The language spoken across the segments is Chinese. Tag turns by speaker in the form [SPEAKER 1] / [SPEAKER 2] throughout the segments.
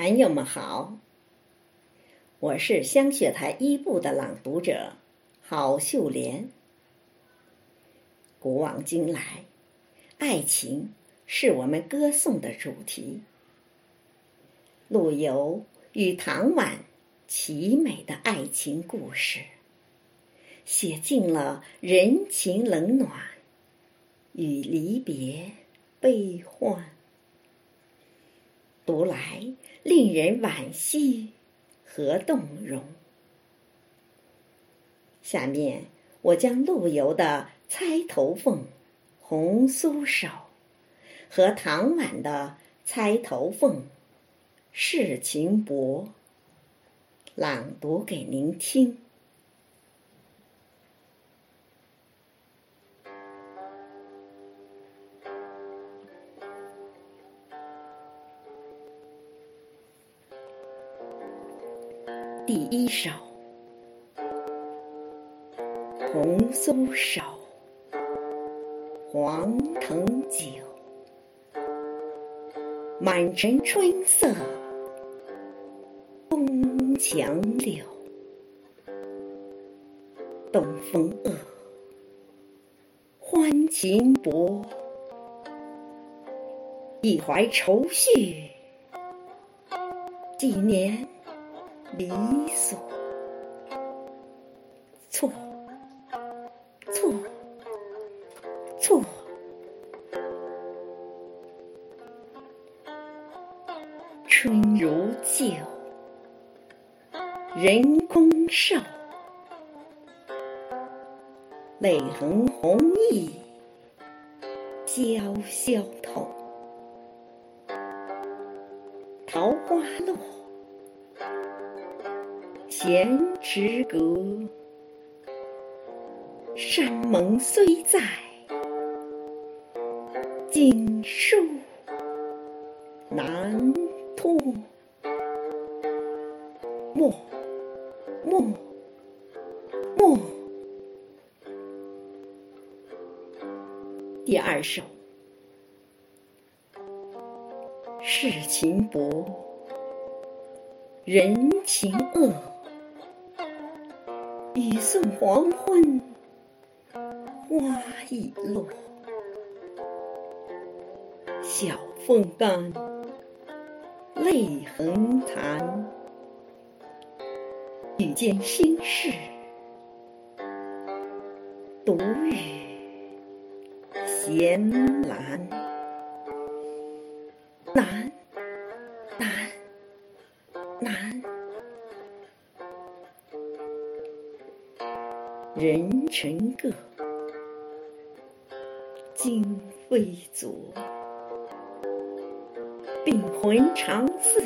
[SPEAKER 1] 朋友们好，我是香雪台一部的朗读者郝秀莲。古往今来，爱情是我们歌颂的主题。陆游与唐婉凄美的爱情故事，写尽了人情冷暖与离别悲欢。读来令人惋惜和动容。下面我将陆游的《钗头凤·红酥手》和唐婉的《钗头凤·世情薄》朗读给您听。第一首《红酥手》，黄藤酒，满城春色。宫墙柳，东风恶，欢情薄，一怀愁绪，几年。理所，错，错，错。春如旧，人空瘦，泪痕红浥鲛绡透，桃花落。闲池阁，山盟虽在，锦书难托。莫，莫，莫。第二首，世情薄，人情恶。雨送黄昏，花已落。晓风干，泪痕残。遇见心事，独语闲阑。难，难，难。人成各，今非昨。病魂常似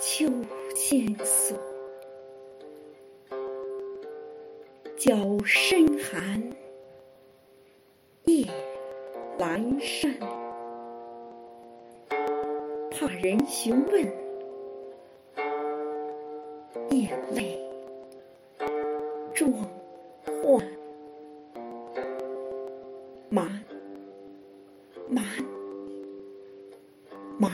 [SPEAKER 1] 秋千索，角声寒，夜阑珊。怕人询问，眼泪。壮患，满满满。